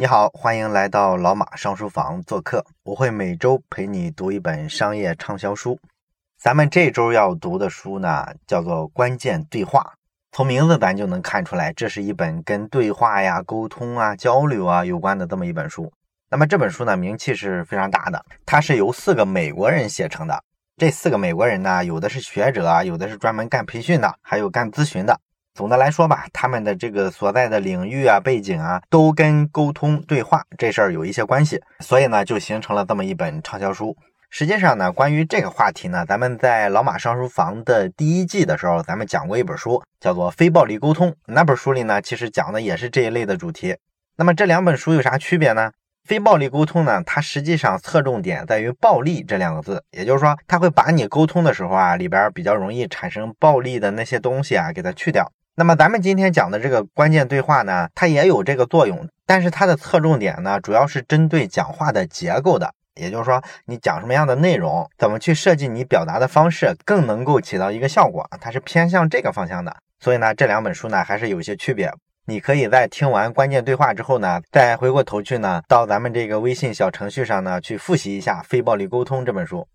你好，欢迎来到老马上书房做客。我会每周陪你读一本商业畅销书。咱们这周要读的书呢，叫做《关键对话》。从名字咱就能看出来，这是一本跟对话呀、沟通啊、交流啊有关的这么一本书。那么这本书呢，名气是非常大的。它是由四个美国人写成的。这四个美国人呢，有的是学者啊，有的是专门干培训的，还有干咨询的。总的来说吧，他们的这个所在的领域啊、背景啊，都跟沟通对话这事儿有一些关系，所以呢，就形成了这么一本畅销书。实际上呢，关于这个话题呢，咱们在老马上书房的第一季的时候，咱们讲过一本书，叫做《非暴力沟通》。那本书里呢，其实讲的也是这一类的主题。那么这两本书有啥区别呢？非暴力沟通呢，它实际上侧重点在于“暴力”这两个字，也就是说，它会把你沟通的时候啊，里边比较容易产生暴力的那些东西啊，给它去掉。那么咱们今天讲的这个关键对话呢，它也有这个作用，但是它的侧重点呢，主要是针对讲话的结构的，也就是说，你讲什么样的内容，怎么去设计你表达的方式，更能够起到一个效果，它是偏向这个方向的。所以呢，这两本书呢，还是有些区别。你可以在听完关键对话之后呢，再回过头去呢，到咱们这个微信小程序上呢，去复习一下《非暴力沟通》这本书。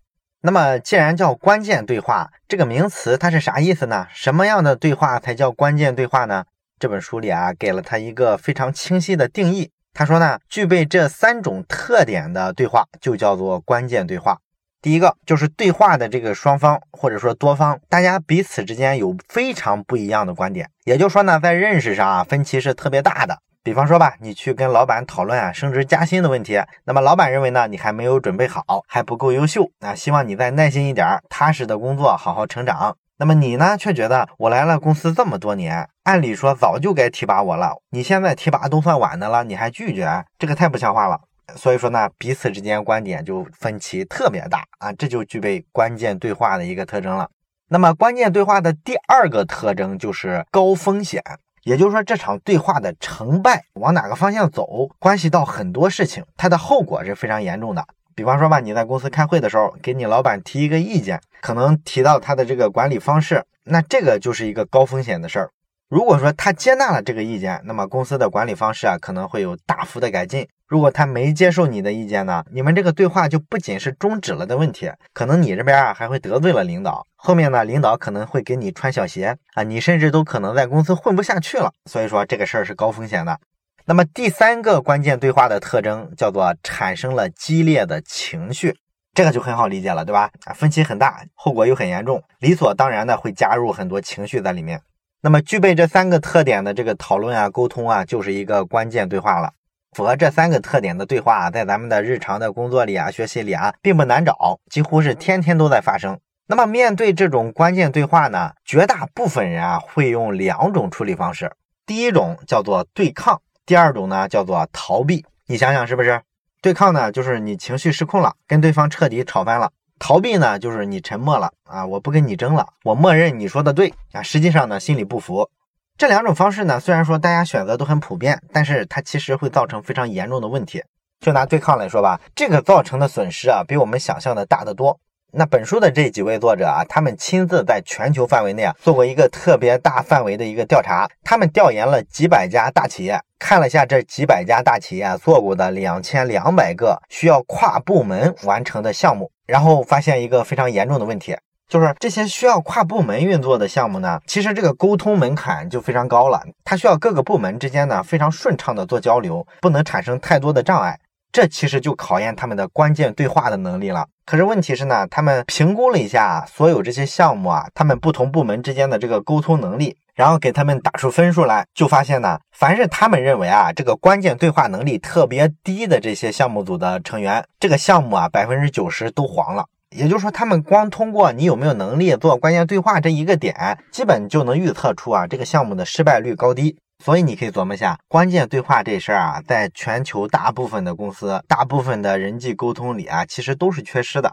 那么，既然叫关键对话这个名词，它是啥意思呢？什么样的对话才叫关键对话呢？这本书里啊，给了它一个非常清晰的定义。他说呢，具备这三种特点的对话就叫做关键对话。第一个就是对话的这个双方或者说多方，大家彼此之间有非常不一样的观点，也就是说呢，在认识上啊，分歧是特别大的。比方说吧，你去跟老板讨论啊升职加薪的问题，那么老板认为呢你还没有准备好，还不够优秀啊，希望你再耐心一点，踏实的工作，好好成长。那么你呢却觉得我来了公司这么多年，按理说早就该提拔我了，你现在提拔都算晚的了，你还拒绝，这个太不像话了。所以说呢，彼此之间观点就分歧特别大啊，这就具备关键对话的一个特征了。那么关键对话的第二个特征就是高风险。也就是说，这场对话的成败往哪个方向走，关系到很多事情，它的后果是非常严重的。比方说吧，你在公司开会的时候，给你老板提一个意见，可能提到他的这个管理方式，那这个就是一个高风险的事儿。如果说他接纳了这个意见，那么公司的管理方式啊可能会有大幅的改进。如果他没接受你的意见呢，你们这个对话就不仅是终止了的问题，可能你这边啊还会得罪了领导，后面呢领导可能会给你穿小鞋啊，你甚至都可能在公司混不下去了。所以说这个事儿是高风险的。那么第三个关键对话的特征叫做产生了激烈的情绪，这个就很好理解了，对吧？啊，分歧很大，后果又很严重，理所当然的会加入很多情绪在里面。那么具备这三个特点的这个讨论啊、沟通啊，就是一个关键对话了。符合这三个特点的对话啊，在咱们的日常的工作里啊、学习里啊，并不难找，几乎是天天都在发生。那么面对这种关键对话呢，绝大部分人啊会用两种处理方式。第一种叫做对抗，第二种呢叫做逃避。你想想是不是？对抗呢，就是你情绪失控了，跟对方彻底吵翻了。逃避呢，就是你沉默了啊，我不跟你争了，我默认你说的对啊，实际上呢心里不服。这两种方式呢，虽然说大家选择都很普遍，但是它其实会造成非常严重的问题。就拿对抗来说吧，这个造成的损失啊，比我们想象的大得多。那本书的这几位作者啊，他们亲自在全球范围内啊做过一个特别大范围的一个调查，他们调研了几百家大企业，看了下这几百家大企业做过的两千两百个需要跨部门完成的项目，然后发现一个非常严重的问题，就是这些需要跨部门运作的项目呢，其实这个沟通门槛就非常高了，它需要各个部门之间呢非常顺畅的做交流，不能产生太多的障碍。这其实就考验他们的关键对话的能力了。可是问题是呢，他们评估了一下所有这些项目啊，他们不同部门之间的这个沟通能力，然后给他们打出分数来，就发现呢，凡是他们认为啊这个关键对话能力特别低的这些项目组的成员，这个项目啊百分之九十都黄了。也就是说，他们光通过你有没有能力做关键对话这一个点，基本就能预测出啊这个项目的失败率高低。所以你可以琢磨一下，关键对话这事儿啊，在全球大部分的公司、大部分的人际沟通里啊，其实都是缺失的。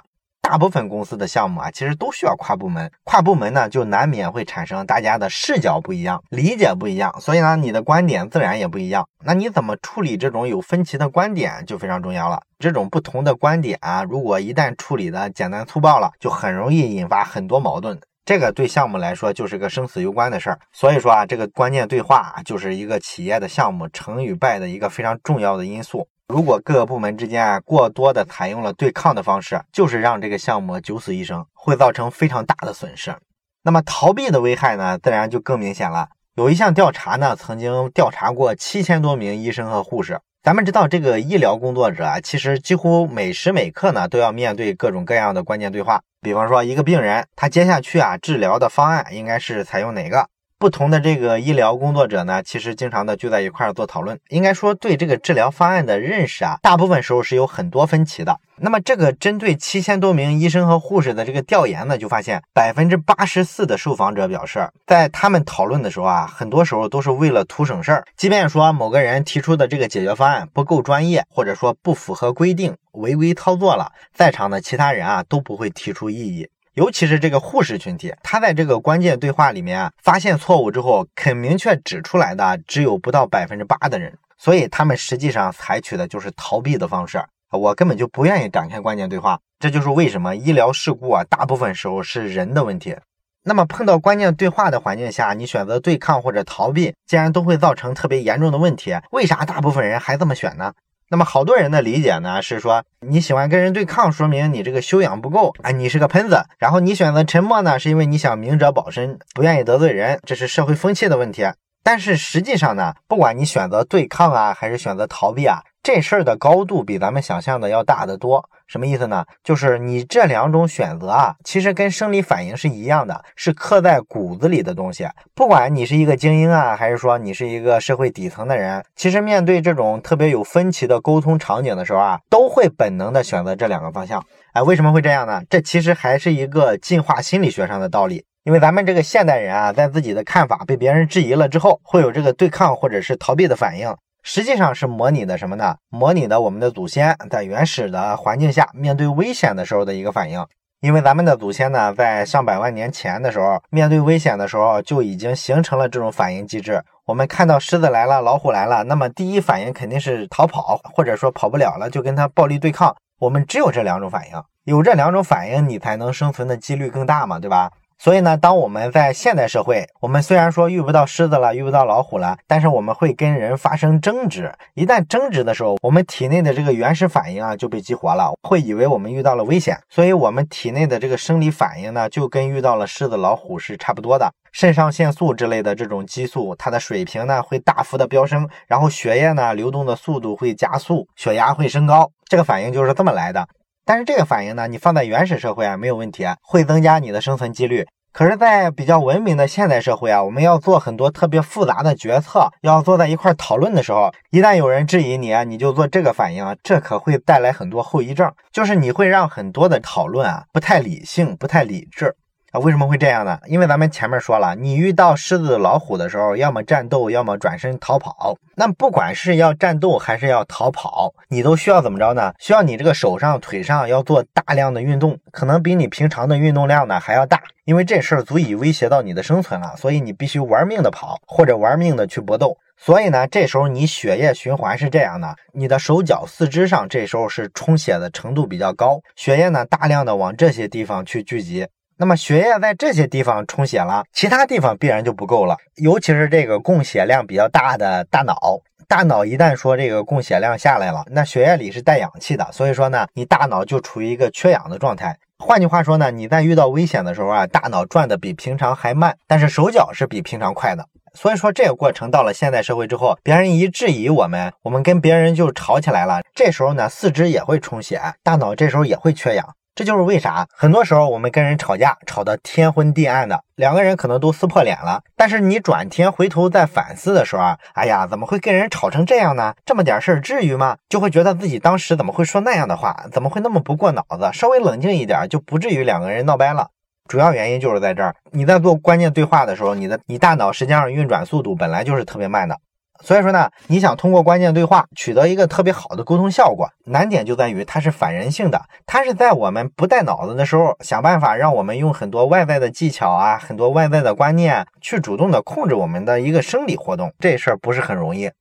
大部分公司的项目啊，其实都需要跨部门。跨部门呢，就难免会产生大家的视角不一样、理解不一样，所以呢，你的观点自然也不一样。那你怎么处理这种有分歧的观点就非常重要了。这种不同的观点啊，如果一旦处理的简单粗暴了，就很容易引发很多矛盾。这个对项目来说就是个生死攸关的事儿。所以说啊，这个关键对话就是一个企业的项目成与败的一个非常重要的因素。如果各个部门之间啊过多的采用了对抗的方式，就是让这个项目九死一生，会造成非常大的损失。那么逃避的危害呢，自然就更明显了。有一项调查呢，曾经调查过七千多名医生和护士。咱们知道，这个医疗工作者啊，其实几乎每时每刻呢，都要面对各种各样的关键对话。比方说，一个病人，他接下去啊，治疗的方案应该是采用哪个？不同的这个医疗工作者呢，其实经常的聚在一块儿做讨论。应该说，对这个治疗方案的认识啊，大部分时候是有很多分歧的。那么，这个针对七千多名医生和护士的这个调研呢，就发现百分之八十四的受访者表示，在他们讨论的时候啊，很多时候都是为了图省事儿。即便说某个人提出的这个解决方案不够专业，或者说不符合规定，违规操作了，在场的其他人啊都不会提出异议。尤其是这个护士群体，他在这个关键对话里面啊，发现错误之后，肯明确指出来的只有不到百分之八的人，所以他们实际上采取的就是逃避的方式。我根本就不愿意展开关键对话，这就是为什么医疗事故啊，大部分时候是人的问题。那么碰到关键对话的环境下，你选择对抗或者逃避，既然都会造成特别严重的问题，为啥大部分人还这么选呢？那么好多人的理解呢，是说你喜欢跟人对抗，说明你这个修养不够啊，你是个喷子。然后你选择沉默呢，是因为你想明哲保身，不愿意得罪人，这是社会风气的问题。但是实际上呢，不管你选择对抗啊，还是选择逃避啊。这事儿的高度比咱们想象的要大得多，什么意思呢？就是你这两种选择啊，其实跟生理反应是一样的，是刻在骨子里的东西。不管你是一个精英啊，还是说你是一个社会底层的人，其实面对这种特别有分歧的沟通场景的时候啊，都会本能的选择这两个方向。哎，为什么会这样呢？这其实还是一个进化心理学上的道理。因为咱们这个现代人啊，在自己的看法被别人质疑了之后，会有这个对抗或者是逃避的反应。实际上是模拟的什么呢？模拟的我们的祖先在原始的环境下面对危险的时候的一个反应。因为咱们的祖先呢，在上百万年前的时候，面对危险的时候就已经形成了这种反应机制。我们看到狮子来了，老虎来了，那么第一反应肯定是逃跑，或者说跑不了了就跟他暴力对抗。我们只有这两种反应，有这两种反应，你才能生存的几率更大嘛，对吧？所以呢，当我们在现代社会，我们虽然说遇不到狮子了，遇不到老虎了，但是我们会跟人发生争执。一旦争执的时候，我们体内的这个原始反应啊就被激活了，会以为我们遇到了危险，所以我们体内的这个生理反应呢，就跟遇到了狮子、老虎是差不多的。肾上腺素之类的这种激素，它的水平呢会大幅的飙升，然后血液呢流动的速度会加速，血压会升高，这个反应就是这么来的。但是这个反应呢，你放在原始社会啊没有问题啊，会增加你的生存几率。可是，在比较文明的现代社会啊，我们要做很多特别复杂的决策，要坐在一块讨论的时候，一旦有人质疑你啊，你就做这个反应，这可会带来很多后遗症，就是你会让很多的讨论啊不太理性，不太理智。啊，为什么会这样呢？因为咱们前面说了，你遇到狮子、老虎的时候，要么战斗，要么转身逃跑。那不管是要战斗还是要逃跑，你都需要怎么着呢？需要你这个手上、腿上要做大量的运动，可能比你平常的运动量呢还要大。因为这事儿足以威胁到你的生存了，所以你必须玩命的跑，或者玩命的去搏斗。所以呢，这时候你血液循环是这样的：你的手脚、四肢上这时候是充血的程度比较高，血液呢大量的往这些地方去聚集。那么血液在这些地方充血了，其他地方必然就不够了。尤其是这个供血量比较大的大脑，大脑一旦说这个供血量下来了，那血液里是带氧气的，所以说呢，你大脑就处于一个缺氧的状态。换句话说呢，你在遇到危险的时候啊，大脑转的比平常还慢，但是手脚是比平常快的。所以说这个过程到了现代社会之后，别人一质疑我们，我们跟别人就吵起来了。这时候呢，四肢也会充血，大脑这时候也会缺氧。这就是为啥很多时候我们跟人吵架，吵得天昏地暗的，两个人可能都撕破脸了。但是你转天回头再反思的时候啊，哎呀，怎么会跟人吵成这样呢？这么点事儿至于吗？就会觉得自己当时怎么会说那样的话？怎么会那么不过脑子？稍微冷静一点，就不至于两个人闹掰了。主要原因就是在这儿，你在做关键对话的时候，你的你大脑实际上运转速度本来就是特别慢的。所以说呢，你想通过关键对话取得一个特别好的沟通效果，难点就在于它是反人性的，它是在我们不带脑子的时候，想办法让我们用很多外在的技巧啊，很多外在的观念去主动的控制我们的一个生理活动，这事儿不是很容易。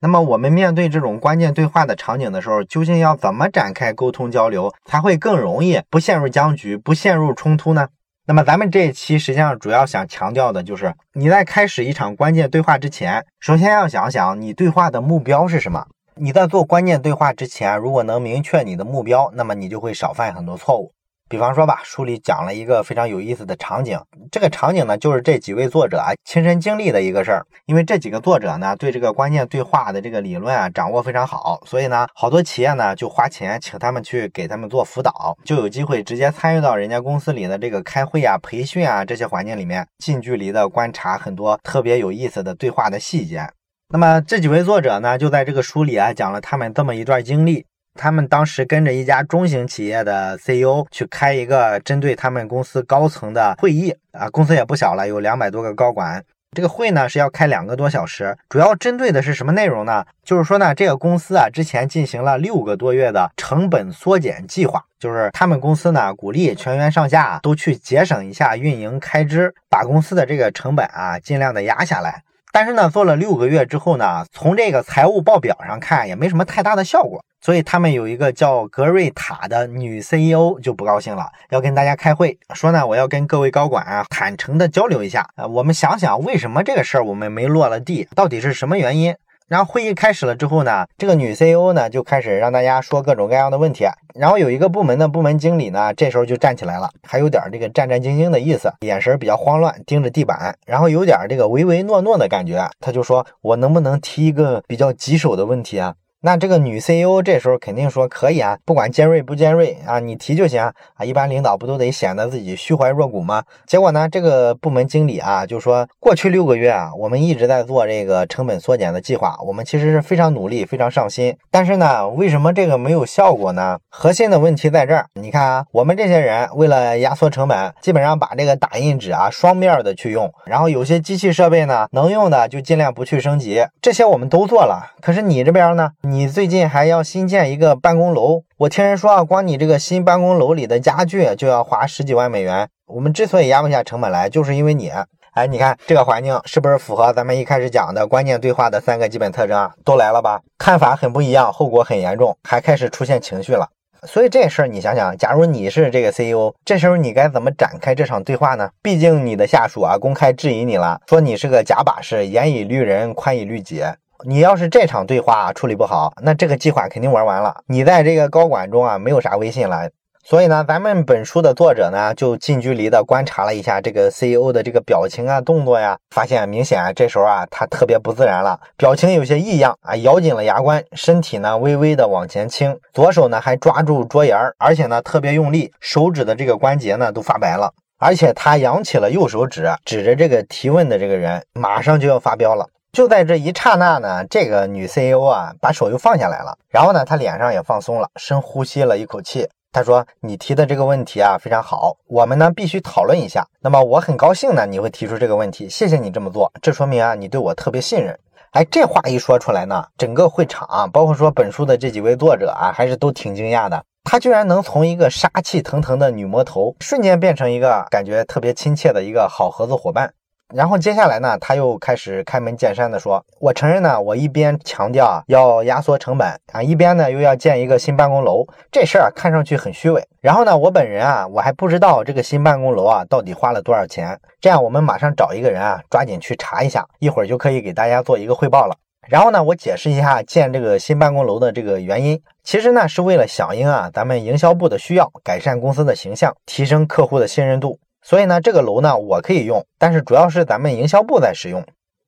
那么我们面对这种关键对话的场景的时候，究竟要怎么展开沟通交流，才会更容易不陷入僵局，不陷入冲突呢？那么咱们这一期实际上主要想强调的就是，你在开始一场关键对话之前，首先要想想你对话的目标是什么。你在做关键对话之前，如果能明确你的目标，那么你就会少犯很多错误。比方说吧，书里讲了一个非常有意思的场景，这个场景呢就是这几位作者啊亲身经历的一个事儿。因为这几个作者呢对这个关键对话的这个理论啊掌握非常好，所以呢好多企业呢就花钱请他们去给他们做辅导，就有机会直接参与到人家公司里的这个开会啊、培训啊这些环境里面，近距离的观察很多特别有意思的对话的细节。那么这几位作者呢就在这个书里啊讲了他们这么一段经历。他们当时跟着一家中型企业的 CEO 去开一个针对他们公司高层的会议啊，公司也不小了，有两百多个高管。这个会呢是要开两个多小时，主要针对的是什么内容呢？就是说呢，这个公司啊之前进行了六个多月的成本缩减计划，就是他们公司呢鼓励全员上下都去节省一下运营开支，把公司的这个成本啊尽量的压下来。但是呢，做了六个月之后呢，从这个财务报表上看也没什么太大的效果，所以他们有一个叫格瑞塔的女 CEO 就不高兴了，要跟大家开会，说呢，我要跟各位高管啊坦诚的交流一下啊，我们想想为什么这个事儿我们没落了地，到底是什么原因？然后会议开始了之后呢，这个女 CEO 呢就开始让大家说各种各样的问题。然后有一个部门的部门经理呢，这时候就站起来了，还有点这个战战兢兢的意思，眼神比较慌乱，盯着地板，然后有点这个唯唯诺诺的感觉。他就说：“我能不能提一个比较棘手的问题啊？”那这个女 CEO 这时候肯定说可以啊，不管尖锐不尖锐啊，你提就行啊。一般领导不都得显得自己虚怀若谷吗？结果呢，这个部门经理啊就说，过去六个月啊，我们一直在做这个成本缩减的计划，我们其实是非常努力、非常上心。但是呢，为什么这个没有效果呢？核心的问题在这儿。你看啊，我们这些人为了压缩成本，基本上把这个打印纸啊双面的去用，然后有些机器设备呢能用的就尽量不去升级，这些我们都做了。可是你这边呢，你。最近还要新建一个办公楼，我听人说啊，光你这个新办公楼里的家具就要花十几万美元。我们之所以压不下成本来，就是因为你。哎，你看这个环境是不是符合咱们一开始讲的关键对话的三个基本特征啊？都来了吧？看法很不一样，后果很严重，还开始出现情绪了。所以这事儿你想想，假如你是这个 CEO，这时候你该怎么展开这场对话呢？毕竟你的下属啊公开质疑你了，说你是个假把式，严以律人，宽以律己。你要是这场对话处理不好，那这个计划肯定玩完了。你在这个高管中啊，没有啥威信了。所以呢，咱们本书的作者呢，就近距离的观察了一下这个 CEO 的这个表情啊、动作呀，发现明显啊这时候啊，他特别不自然了，表情有些异样啊，咬紧了牙关，身体呢微微的往前倾，左手呢还抓住桌沿儿，而且呢特别用力，手指的这个关节呢都发白了，而且他扬起了右手指，指着这个提问的这个人，马上就要发飙了。就在这一刹那呢，这个女 CEO 啊，把手又放下来了，然后呢，她脸上也放松了，深呼吸了一口气。她说：“你提的这个问题啊，非常好，我们呢必须讨论一下。那么我很高兴呢，你会提出这个问题，谢谢你这么做，这说明啊，你对我特别信任。”哎，这话一说出来呢，整个会场，包括说本书的这几位作者啊，还是都挺惊讶的。她居然能从一个杀气腾腾的女魔头，瞬间变成一个感觉特别亲切的一个好合作伙伴。然后接下来呢，他又开始开门见山的说：“我承认呢，我一边强调要压缩成本啊，一边呢又要建一个新办公楼，这事儿看上去很虚伪。然后呢，我本人啊，我还不知道这个新办公楼啊到底花了多少钱。这样，我们马上找一个人啊，抓紧去查一下，一会儿就可以给大家做一个汇报了。然后呢，我解释一下建这个新办公楼的这个原因，其实呢是为了响应啊咱们营销部的需要，改善公司的形象，提升客户的信任度。”所以呢，这个楼呢，我可以用，但是主要是咱们营销部在使用。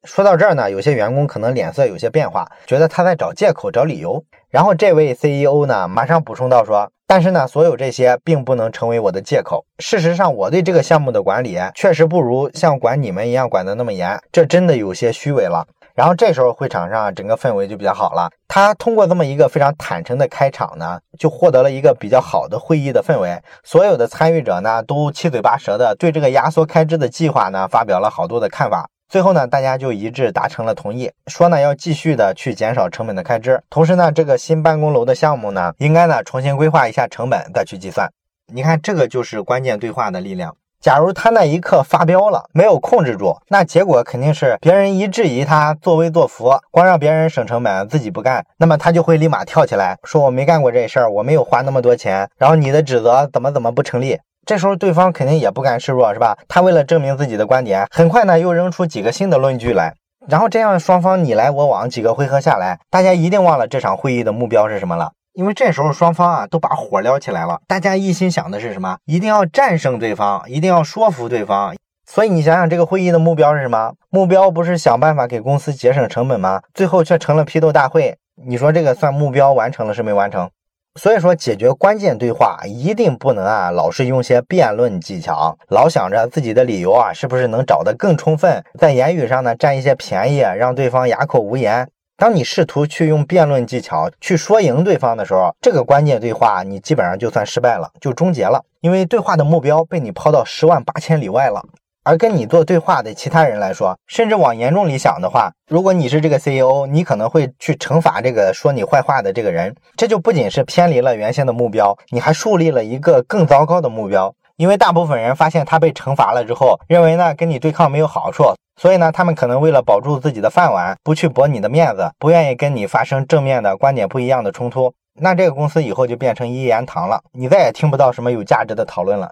说到这儿呢，有些员工可能脸色有些变化，觉得他在找借口、找理由。然后这位 CEO 呢，马上补充到说：“但是呢，所有这些并不能成为我的借口。事实上，我对这个项目的管理确实不如像管你们一样管得那么严，这真的有些虚伪了。”然后这时候会场上整个氛围就比较好了。他通过这么一个非常坦诚的开场呢，就获得了一个比较好的会议的氛围。所有的参与者呢都七嘴八舌的对这个压缩开支的计划呢发表了好多的看法。最后呢，大家就一致达成了同意，说呢要继续的去减少成本的开支。同时呢，这个新办公楼的项目呢，应该呢重新规划一下成本再去计算。你看，这个就是关键对话的力量。假如他那一刻发飙了，没有控制住，那结果肯定是别人一质疑他作威作福，光让别人省成本，自己不干，那么他就会立马跳起来说我没干过这事儿，我没有花那么多钱，然后你的指责怎么怎么不成立。这时候对方肯定也不甘示弱，是吧？他为了证明自己的观点，很快呢又扔出几个新的论据来，然后这样双方你来我往几个回合下来，大家一定忘了这场会议的目标是什么了，因为这时候双方啊都把火撩起来了，大家一心想的是什么？一定要战胜对方，一定要说服对方。所以你想想，这个会议的目标是什么？目标不是想办法给公司节省成本吗？最后却成了批斗大会，你说这个算目标完成了是没完成？所以说，解决关键对话一定不能啊，老是用些辩论技巧，老想着自己的理由啊，是不是能找得更充分，在言语上呢占一些便宜，让对方哑口无言。当你试图去用辩论技巧去说赢对方的时候，这个关键对话你基本上就算失败了，就终结了，因为对话的目标被你抛到十万八千里外了。而跟你做对话的其他人来说，甚至往严重里想的话，如果你是这个 CEO，你可能会去惩罚这个说你坏话的这个人。这就不仅是偏离了原先的目标，你还树立了一个更糟糕的目标。因为大部分人发现他被惩罚了之后，认为呢跟你对抗没有好处，所以呢他们可能为了保住自己的饭碗，不去驳你的面子，不愿意跟你发生正面的观点不一样的冲突。那这个公司以后就变成一言堂了，你再也听不到什么有价值的讨论了。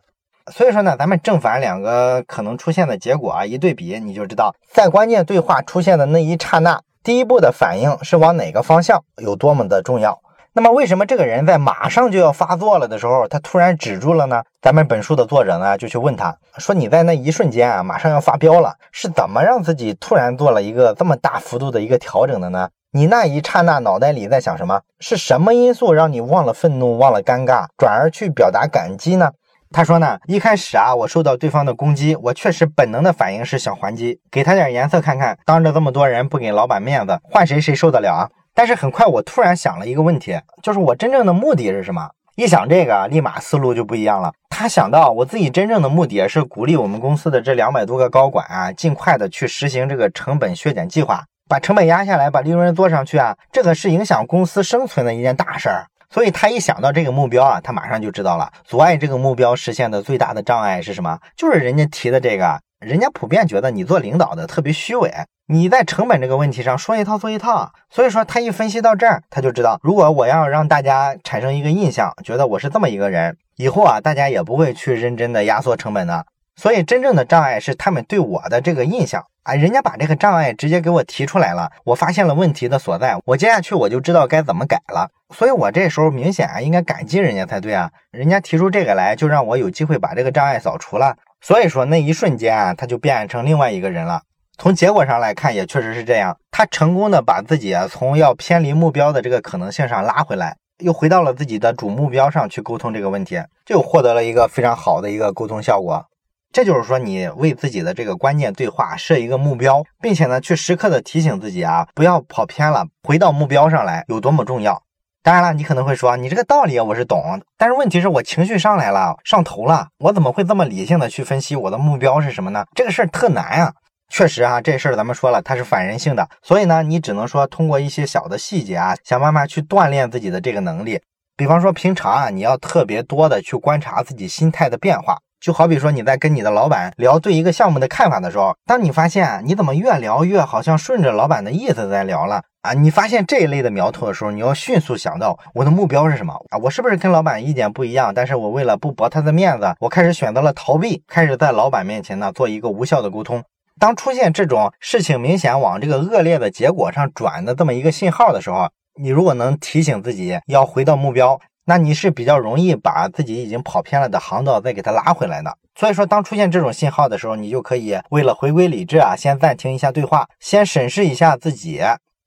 所以说呢，咱们正反两个可能出现的结果啊，一对比，你就知道在关键对话出现的那一刹那，第一步的反应是往哪个方向有多么的重要。那么为什么这个人在马上就要发作了的时候，他突然止住了呢？咱们本书的作者呢就去问他说：“你在那一瞬间啊，马上要发飙了，是怎么让自己突然做了一个这么大幅度的一个调整的呢？你那一刹那脑袋里在想什么？是什么因素让你忘了愤怒，忘了尴尬，转而去表达感激呢？”他说呢，一开始啊，我受到对方的攻击，我确实本能的反应是想还击，给他点颜色看看。当着这么多人不给老板面子，换谁谁受得了啊？但是很快我突然想了一个问题，就是我真正的目的是什么？一想这个，立马思路就不一样了。他想到我自己真正的目的是鼓励我们公司的这两百多个高管啊，尽快的去实行这个成本削减计划，把成本压下来，把利润做上去啊，这个是影响公司生存的一件大事儿。所以他一想到这个目标啊，他马上就知道了，阻碍这个目标实现的最大的障碍是什么？就是人家提的这个，人家普遍觉得你做领导的特别虚伪，你在成本这个问题上说一套做一套。所以说他一分析到这儿，他就知道，如果我要让大家产生一个印象，觉得我是这么一个人，以后啊，大家也不会去认真的压缩成本的。所以真正的障碍是他们对我的这个印象。啊，人家把这个障碍直接给我提出来了，我发现了问题的所在，我接下去我就知道该怎么改了。所以，我这时候明显啊应该感激人家才对啊，人家提出这个来，就让我有机会把这个障碍扫除了。所以说，那一瞬间啊，他就变成另外一个人了。从结果上来看，也确实是这样，他成功的把自己啊从要偏离目标的这个可能性上拉回来，又回到了自己的主目标上去沟通这个问题，就获得了一个非常好的一个沟通效果。这就是说，你为自己的这个关键对话设一个目标，并且呢，去时刻的提醒自己啊，不要跑偏了，回到目标上来有多么重要。当然了，你可能会说，你这个道理我是懂，但是问题是我情绪上来了，上头了，我怎么会这么理性的去分析我的目标是什么呢？这个事儿特难啊。确实啊，这事儿咱们说了，它是反人性的，所以呢，你只能说通过一些小的细节啊，想办法去锻炼自己的这个能力。比方说，平常啊，你要特别多的去观察自己心态的变化。就好比说你在跟你的老板聊对一个项目的看法的时候，当你发现你怎么越聊越好像顺着老板的意思在聊了啊，你发现这一类的苗头的时候，你要迅速想到我的目标是什么啊？我是不是跟老板意见不一样？但是我为了不驳他的面子，我开始选择了逃避，开始在老板面前呢做一个无效的沟通。当出现这种事情明显往这个恶劣的结果上转的这么一个信号的时候，你如果能提醒自己要回到目标。那你是比较容易把自己已经跑偏了的航道再给它拉回来的。所以说，当出现这种信号的时候，你就可以为了回归理智啊，先暂停一下对话，先审视一下自己。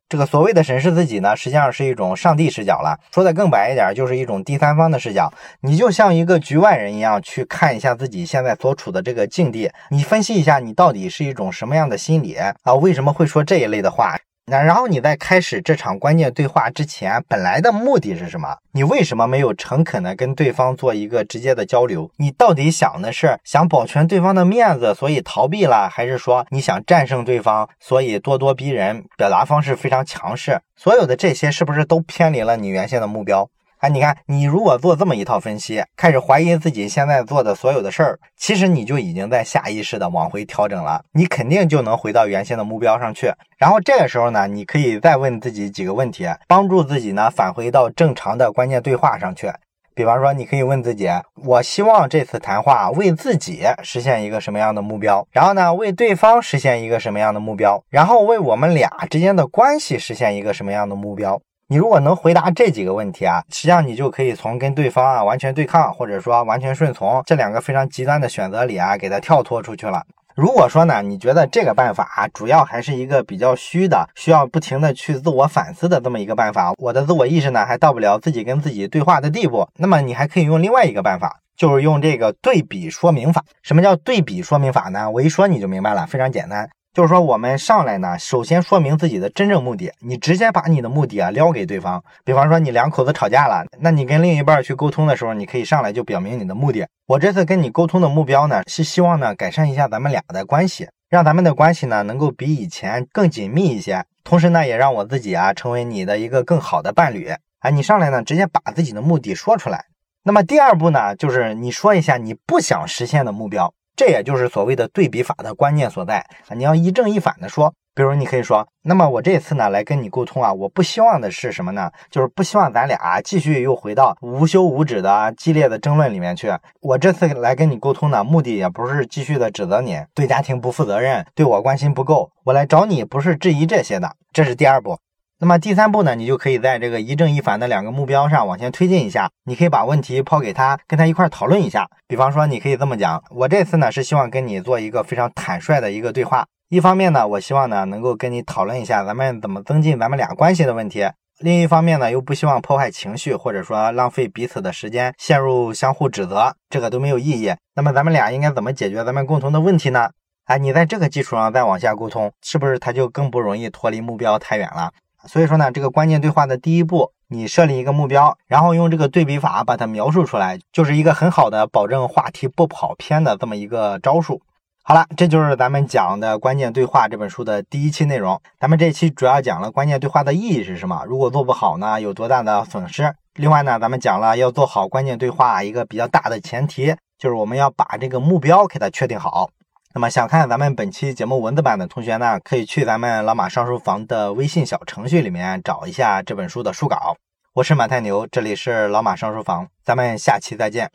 这个所谓的审视自己呢，实际上是一种上帝视角了。说的更白一点，就是一种第三方的视角。你就像一个局外人一样，去看一下自己现在所处的这个境地，你分析一下你到底是一种什么样的心理啊？为什么会说这一类的话？那然后你在开始这场关键对话之前，本来的目的是什么？你为什么没有诚恳的跟对方做一个直接的交流？你到底想的是想保全对方的面子，所以逃避了，还是说你想战胜对方，所以咄咄逼人，表达方式非常强势？所有的这些是不是都偏离了你原先的目标？哎，你看，你如果做这么一套分析，开始怀疑自己现在做的所有的事儿，其实你就已经在下意识的往回调整了，你肯定就能回到原先的目标上去。然后这个时候呢，你可以再问自己几个问题，帮助自己呢返回到正常的关键对话上去。比方说，你可以问自己：我希望这次谈话为自己实现一个什么样的目标？然后呢，为对方实现一个什么样的目标？然后为我们俩之间的关系实现一个什么样的目标？你如果能回答这几个问题啊，实际上你就可以从跟对方啊完全对抗，或者说完全顺从这两个非常极端的选择里啊，给他跳脱出去了。如果说呢，你觉得这个办法啊主要还是一个比较虚的，需要不停的去自我反思的这么一个办法，我的自我意识呢还到不了自己跟自己对话的地步，那么你还可以用另外一个办法，就是用这个对比说明法。什么叫对比说明法呢？我一说你就明白了，非常简单。就是说，我们上来呢，首先说明自己的真正目的。你直接把你的目的啊撩给对方。比方说，你两口子吵架了，那你跟另一半去沟通的时候，你可以上来就表明你的目的。我这次跟你沟通的目标呢，是希望呢改善一下咱们俩的关系，让咱们的关系呢能够比以前更紧密一些。同时呢，也让我自己啊成为你的一个更好的伴侣。啊，你上来呢，直接把自己的目的说出来。那么第二步呢，就是你说一下你不想实现的目标。这也就是所谓的对比法的关键所在啊！你要一正一反的说，比如你可以说，那么我这次呢来跟你沟通啊，我不希望的是什么呢？就是不希望咱俩继续又回到无休无止的激烈的争论里面去。我这次来跟你沟通呢，目的也不是继续的指责你对家庭不负责任，对我关心不够。我来找你不是质疑这些的，这是第二步。那么第三步呢，你就可以在这个一正一反的两个目标上往前推进一下。你可以把问题抛给他，跟他一块讨论一下。比方说，你可以这么讲：我这次呢是希望跟你做一个非常坦率的一个对话。一方面呢，我希望呢能够跟你讨论一下咱们怎么增进咱们俩关系的问题；另一方面呢，又不希望破坏情绪，或者说浪费彼此的时间，陷入相互指责，这个都没有意义。那么咱们俩应该怎么解决咱们共同的问题呢？哎，你在这个基础上再往下沟通，是不是他就更不容易脱离目标太远了？所以说呢，这个关键对话的第一步，你设立一个目标，然后用这个对比法把它描述出来，就是一个很好的保证话题不跑偏的这么一个招数。好了，这就是咱们讲的关键对话这本书的第一期内容。咱们这期主要讲了关键对话的意义是什么，如果做不好呢，有多大的损失。另外呢，咱们讲了要做好关键对话一个比较大的前提，就是我们要把这个目标给它确定好。那么想看咱们本期节目文字版的同学呢，可以去咱们老马上书房的微信小程序里面找一下这本书的书稿。我是马太牛，这里是老马上书房，咱们下期再见。